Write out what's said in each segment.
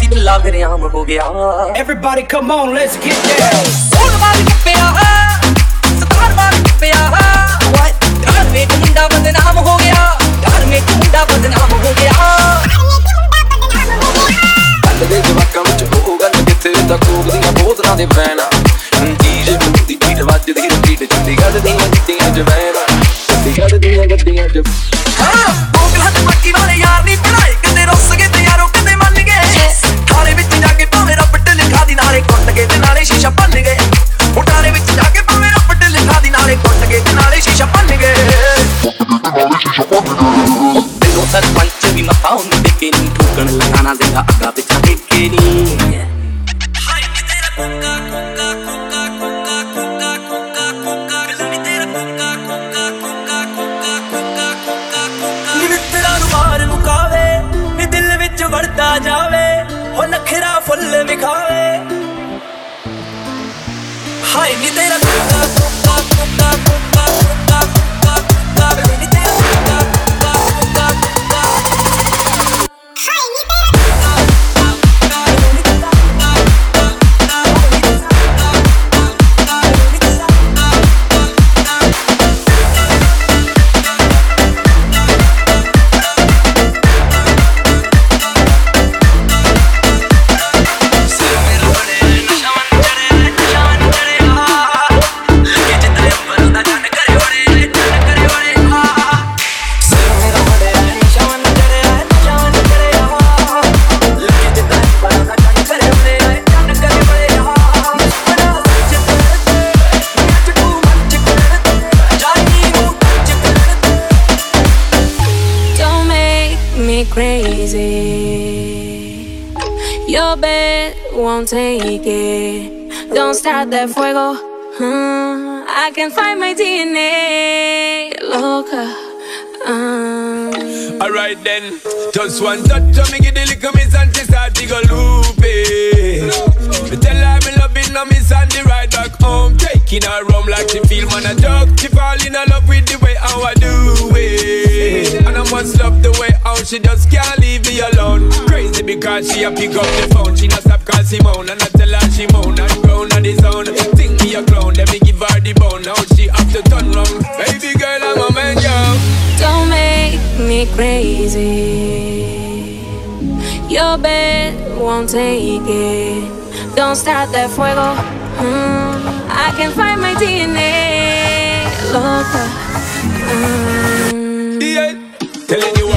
ਸੀ ਢਿੱਲਾ ਫਿਰ ਆਮ ਹੋ ਗਿਆ। Everybody come on let's get down. ਹੁਣ ਵਾਲ ਪਿਆ ਸਤਾਰ ਵਾਲ ਪਿਆ। What? ਘਰ ਵਿੱਚ ਮੁੰਡਾ ਬਦਨਾਮ ਹੋ ਗਿਆ। ਘਰ ਵਿੱਚ ਮੁੰਡਾ ਬਦਨਾਮ ਹੋ ਗਿਆ। ਕੱਲ ਦੇ ਜਵਾਕਾਂ ਵਿੱਚ ਉਹ ਗੱਲ ਕਿੱਥੇ ਤਾਂ ਕੋਕ ਦੀਆਂ ਬੋਤਲਾਂ ਦੇ ਫੈਨ ਜੀਜੇ ਦੀ ਢੀਡ ਵੱਜਦੀ ਰਪੀਟ ਚੰਡੀਗੜ੍ਹ ਦੀਆਂ ਗੱਡੀਆਂ ਜਵੈਨ ਚੰਡੀਗੜ੍ਹ ਦੀਆਂ ਗੱਡੀਆਂ ਚ ਹਾਂ ਕੋਕਲਾ ਤੇ ਮੱਕੀ ਵਾਲੇ ਯਾਰ ਨਹੀਂ ਬਣਾਈ ਬਣ ਗਏ ਤੇ ਨਾਲੇ ਸ਼ੀਸ਼ਾ ਭੰਨ ਗਏ। ਉਟਾਰੇ ਵਿੱਚ ਜਾ ਕੇ ਭਾਵੇਂ ਰੱਬ ਢਿੱਲ ਖਾ ਦੀ, ਨਾਲੇ ਕੁੱਟ ਗਏ ਤੇ ਨਾਲੇ ਸ਼ੀਸ਼ਾ ਭੰਨ ਗਏ। ਤੈਨੂੰ ਸਰਪੰਚ ਵੀ ਮੱਥਾ ਉਹਨੂੰ ਦੇ ਕੇ ਨਹੀਂ ਠੋਕਣ ਲਗਾਣਾ ਦੇਗਾ ਅੱਗਾ ਪਿੱਛਾ ਦੇਖ ਕੇ ਨਹੀਂ Alright then, just one touch of me give the little miss and she start to go loopy. Me tell her me loving her miss and the ride back home, taking her home like she feel man a joke. She fall in love with the way how I do it, and I must love the way how she just can't leave me alone. Crazy because she a pick up the phone, she not stop call Simone, and I tell her she moan and grown on the zone. Think me crazy. Your bed won't take it. Don't start that fuego. Mm, I can find my DNA. Loca. Mm. Yeah, telling you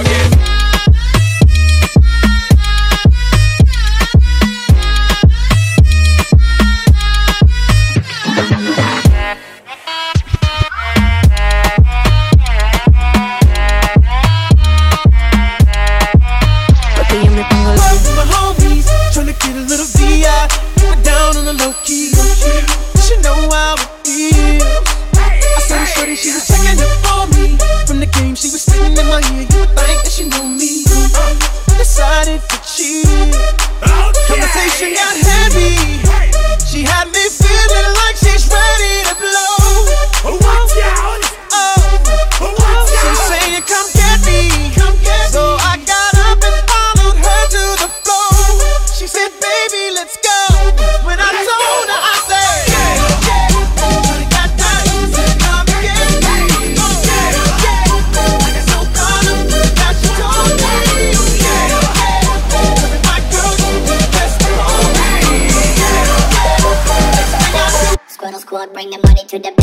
to the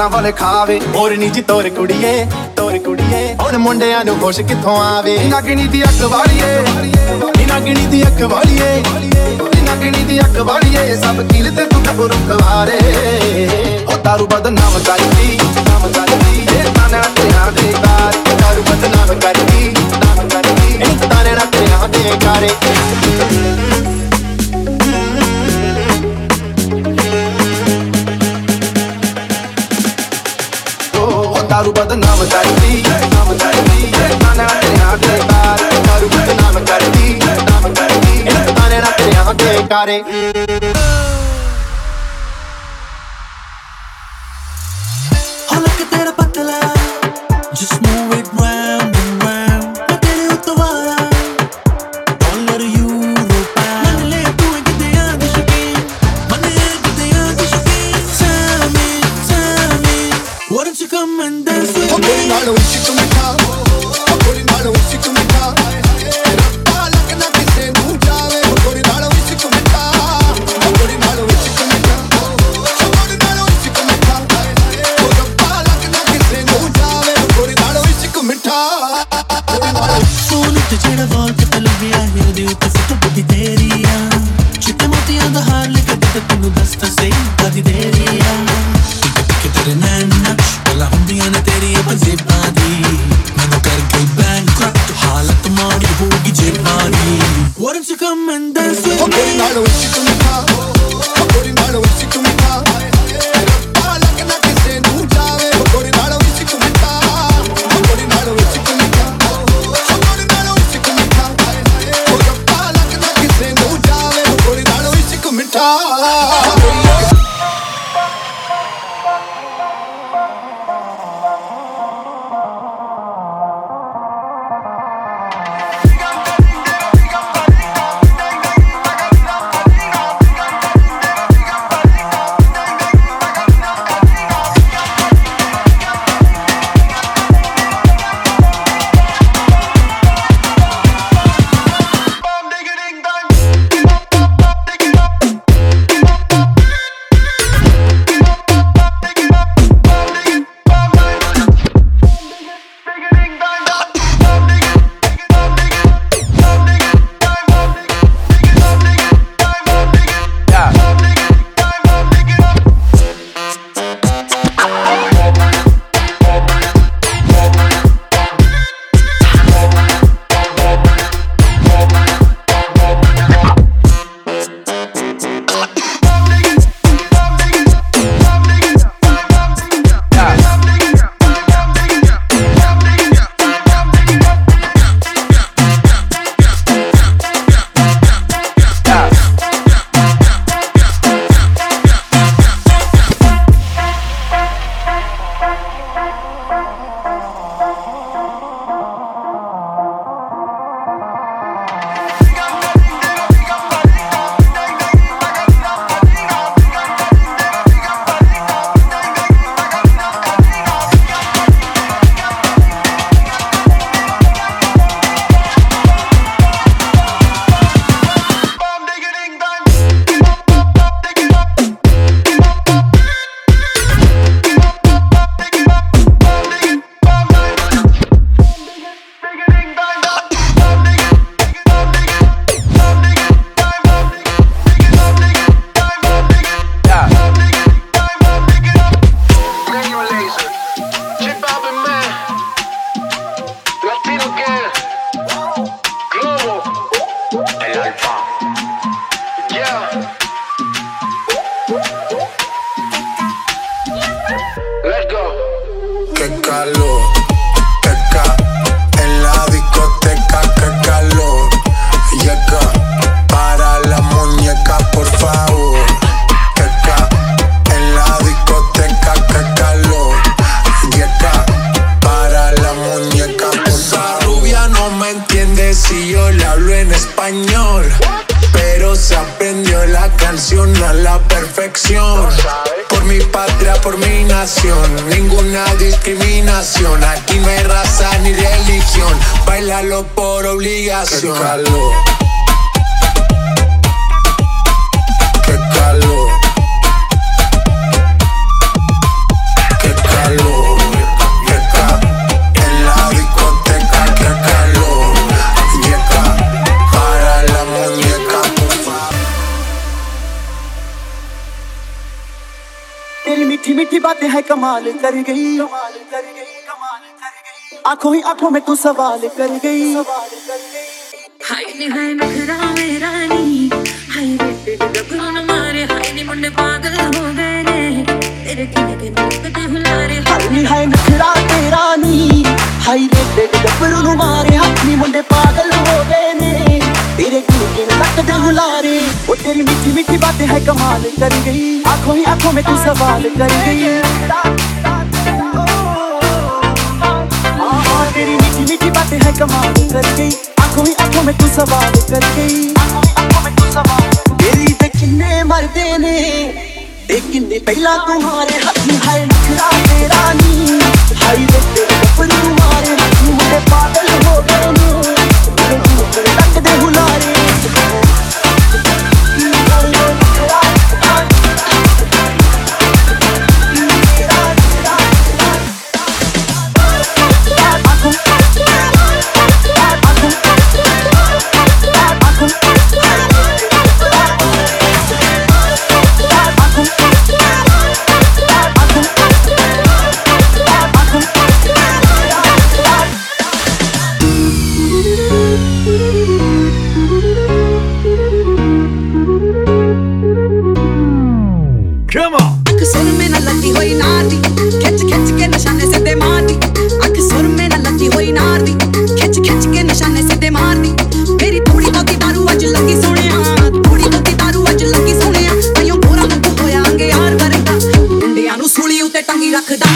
ਤੁਰਦੀ ਸਿਤਾਰਾਂ ਵਾਲੇ ਖਾਵੇ। ਹੋਰ ਨੀ ਜੀ ਤੋਰ ਕੁੜੀਏ ਤੋਰ ਕੁੜੀਏ। ਹੁਣ ਮੁੰਡਿਆਂ ਨੂੰ ਖੁਸ਼ ਕਿੱਥੋਂ ਆਵੇ? ਨਗਣੀ ਦੀ ਅੱਖ ਵਾਲੀਏ, ਨੀ ਨਗਣੀ ਦੀ ਅੱਖ ਵਾਲੀਏ, ਨੀ ਨਗਣੀ ਦੀ ਅੱਖ ਵਾਲੀਏ। ਸਭ ਕੀਲ ਤੇ ਤੂੰ ਕਬਰ ਖਵਾਰੇ ਉਹ ਦਾਰੂ ਬਦਨਾਮ ਕਰਦੀ, ਨਾਮ ਕਰਦੀ। ਇਹ ਤਾਨੇ ਤੇਰਾ ਦੇ ਕਾਰ ਦਾਰੂ ਬਦਨਾਮ ਕਰਦੀ, ਨਾਮ ਕਰਦੀ। ਇਹ ਤਾਨੇ ਤੇਰਾ ਦੇ ਕਾਰੇ नाम करती Qué calor, qué ca en la discoteca, qué calor. Llega para la muñeca, por favor. Qué ca en la discoteca, qué calor. Llega para la muñeca, por Esa rubia no me entiende si yo le hablo en español. Pero se aprendió la canción a la perfección. Por mi nación, ninguna discriminación. Aquí no hay raza ni religión. Bailalo por obligación. Qué calor. Qué calor. बातें है कमाल कर गई। आँखों ही आँखों में तू सवाल कर गई। हाय नी हाय नखरा मेरा नी हाय रे तेरे गगन न मारे। हाय नी मुंडे पागल हो गए ने तेरे किने के नकते हुलारे हाय नी हाय नखरा तेरा नी हाय रे नु मारे। हाथी मुंडे पागल तेरी मीठी मीठी बातें है कमाल कर गई। आँखों ही आँखों में तू सवाल कर गई। हाँ, हाँ, तेरी मीठी मीठी बातें है कमाल कर गई। आँखों ही आँखों में तू सवाल कर गई। ही तेरी पे किन्ने मरदे ने। ते किन्ने पहला तुम्हारे हाथ में नखरा ਕੇ ਨਿਸ਼ਾਨੇ ਸਿੱਧੇ ਮਾਰਦੀ। ਮੇਰੀ ਥੋੜੀ ਬਹੁਤੀ ਦਾਰੂ ਅੱਜ ਲੱਗੀ ਸੋਹਣਿਆ? ਥੋੜੀ ਬਹੁਤੀ ਦਾਰੂ ਅੱਜ ਲੱਗੀ ਸੋਹਣਿਆ? ਆਇਓ ਪੂਰਾ ਮੁੱਕ ਹੋਇਆ ਅੰਗੇ ਯਾਰ ਵਰਗਾ। ਮੁੰਡਿਆਂ ਨੂੰ ਸੂਲੀ ਉੱਤੇ ਟੰਗੀ ਰੱਖਦਾ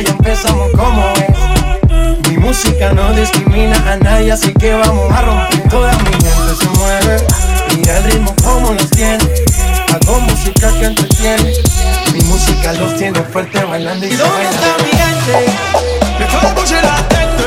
ya empezamos como es. Mi música no discrimina a nadie, así que vamos a romper. Toda mi gente se mueve, mira el ritmo como los tiene. Hago música que entretiene. Mi música los tiene fuerte bailando y ¿Y dónde está mi gente? La.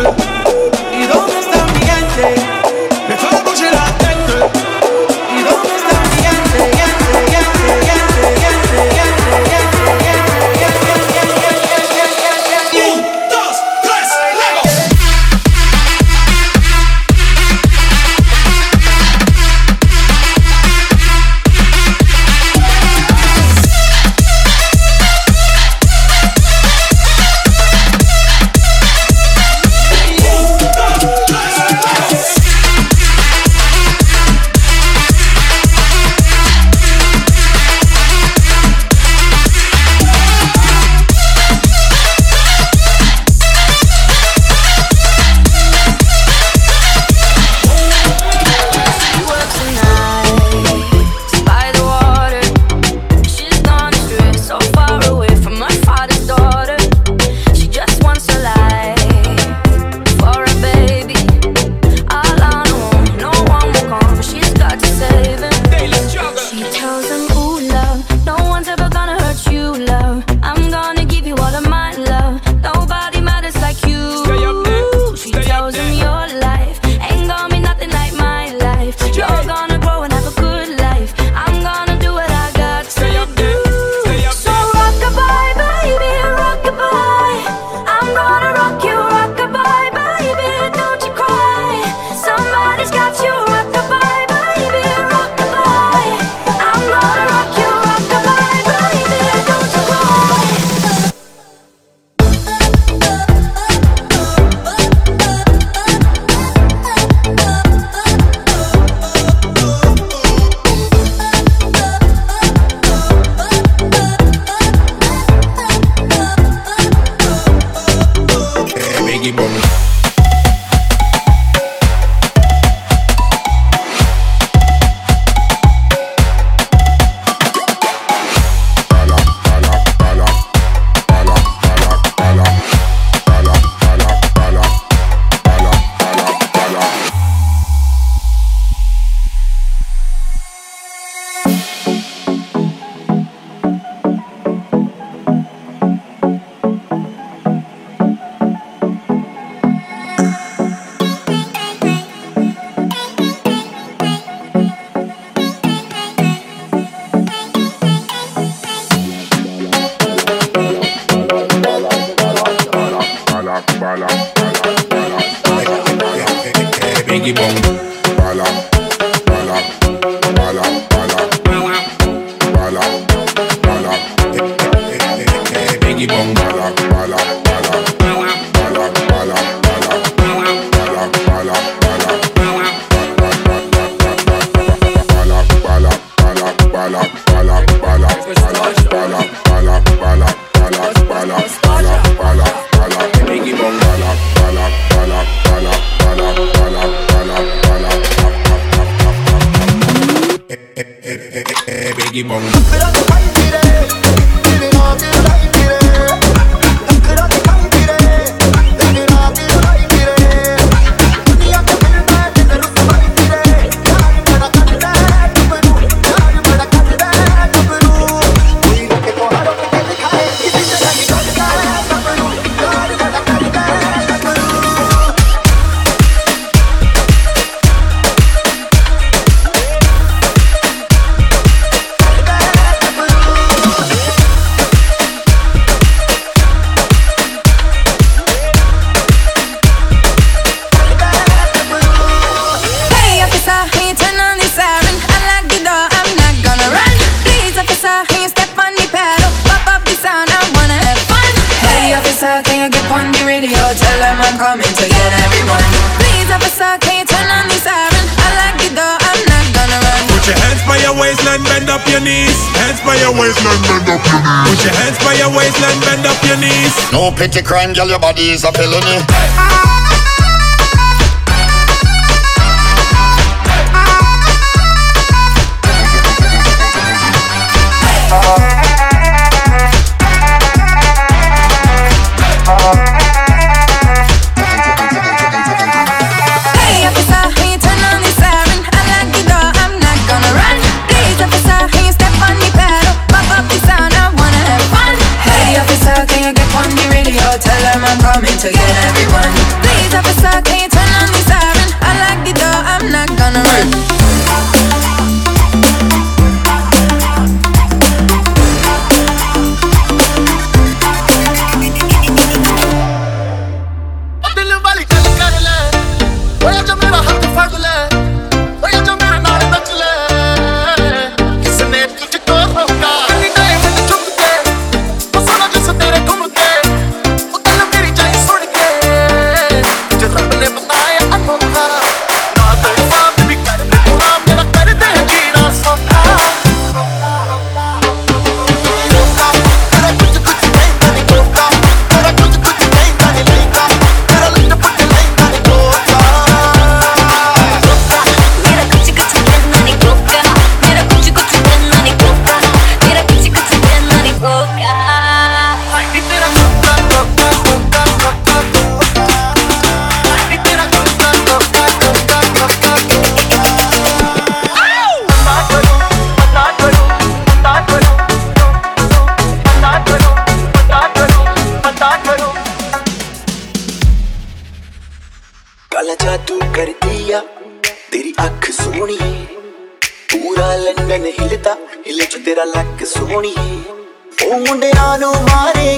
petty crime, girl, your body is a felony. Hey. Hey. Hey. together. ਸੋਹਣੀਏ ਉਹ ਮੁੰਡਿਆਂ ਨੂੰ ਮਾਰੇ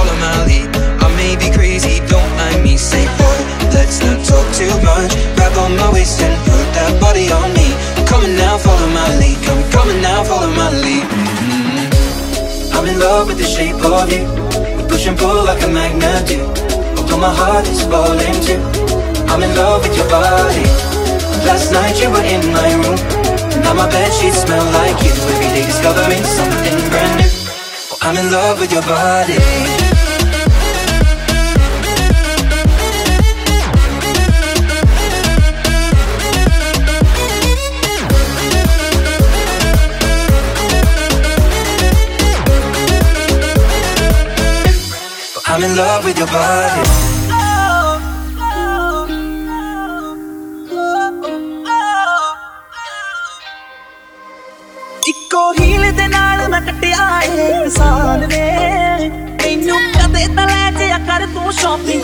love with the shape of you. We push and pull like a magnet do. My heart is falling too. I'm in love with your body. Last night you were in my room. Now my bed sheets smell like you. Every day discovering something brand new. Oh, I'm in love with your body. I'm in love with your body. ਇੱਕੋ heel ਦੇ ਨਾਲ ਮੈਂ ਕੱਟਿਆ ਏ ਸਾਲ ਵੇ ਤੈਨੂੰ ਕਦੇ ਤਾਂ ਲੈ ਜਿਆ ਕਰ ਤੂੰ ਸ਼ਾਪਿੰਗ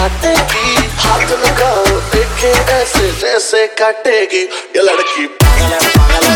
आते हाथ लगाओ देखे ऐसे जैसे काटेगी। ये लड़की पागल है पागल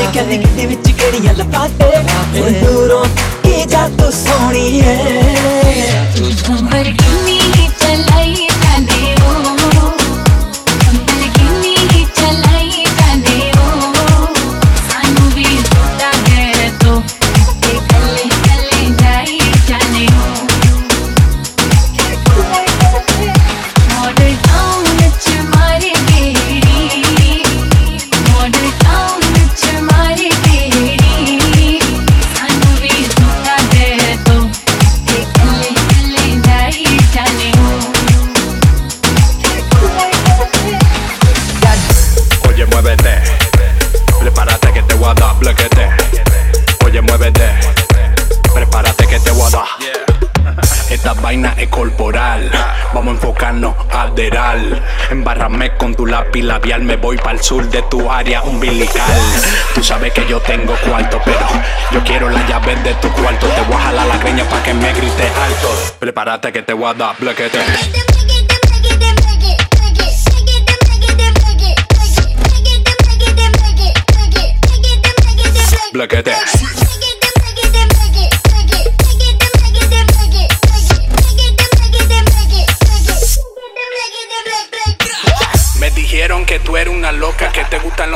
ਤੇ ਕਹਿੰਦੀ ਕਿਤੇ ਵਿੱਚ ਕਿਹੜੀਆਂ ਲੱਤਾਂ। ਤੇ ਦੂਰੋਂ ਕੀ ਜਾ ਤੂੰ ਸੋਹਣੀ ਐ ਤੂੰ ਸਮਰ enfocarnos a deral. Embarrame con tu lápiz labial. Me voy para el sur de tu área umbilical. Tú sabes que yo tengo cuarto, pero yo quiero la llave de tu cuarto. Te voy a jalar la greña pa' que me grite alto. Prepárate que te voy a dar. Blequete.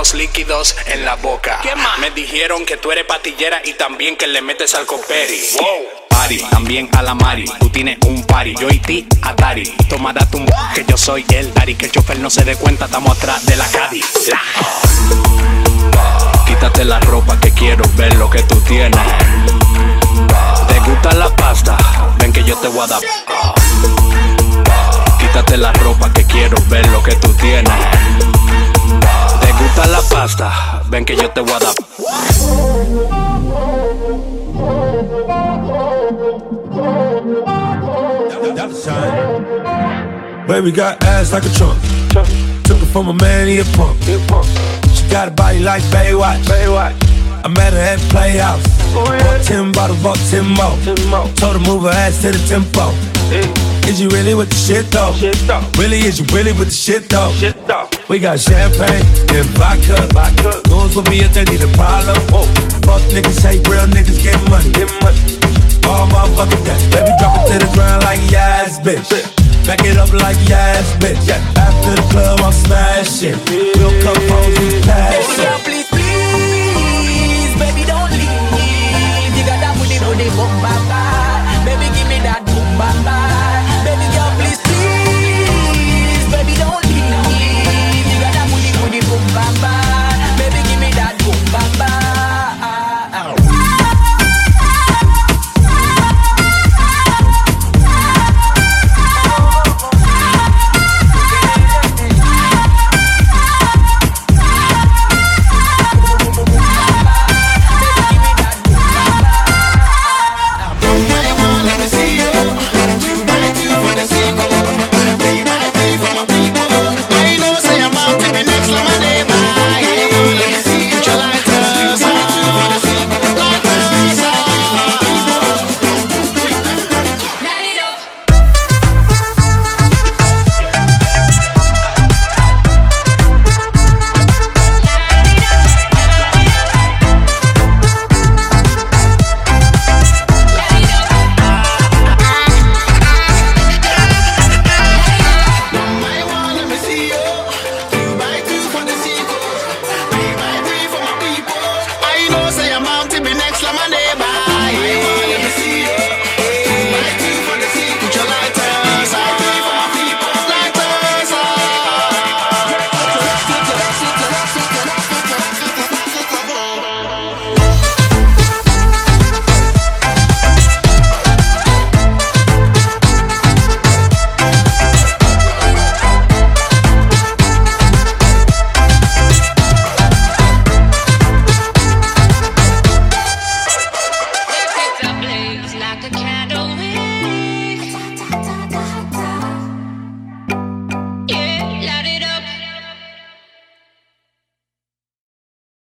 Los líquidos en la boca. ¿Qué más? Me dijeron que tú eres patillera y también que le metes al coperi. Party, también a la Mari. Tú tienes un party, yo y ti, Atari. Toma date un que yo soy el Dari. Que el chofer no se dé cuenta, estamos atrás de la Caddy. La. Quítate la ropa que quiero ver lo que tú tienes. ¿Te gusta la pasta? Ven que yo te voy a dar. Quítate la ropa que quiero ver lo que tú tienes. ¿Te gusta la pasta? Ven que yo te voy a dar. Baby got ass like a trunk. Took it from a man, he a punk. She got a body like Baywatch. I met her at Playhouse. Bought 10 bottles, bought 10 more. Told her move her ass to the tempo. Is you really with the shit though? Really, is you really with the shit though? We got champagne and vodka. Goons with me if they need a problem. Fuck niggas, hate real niggas, get money. All motherfucking day. Baby, drop it to the ground like yes, bitch. Back it up like yes, bitch. Yeah. After the club, I'm smashing. We'll come home, we passion. Please, please, baby, don't leave. You got that booty, no, they bomba.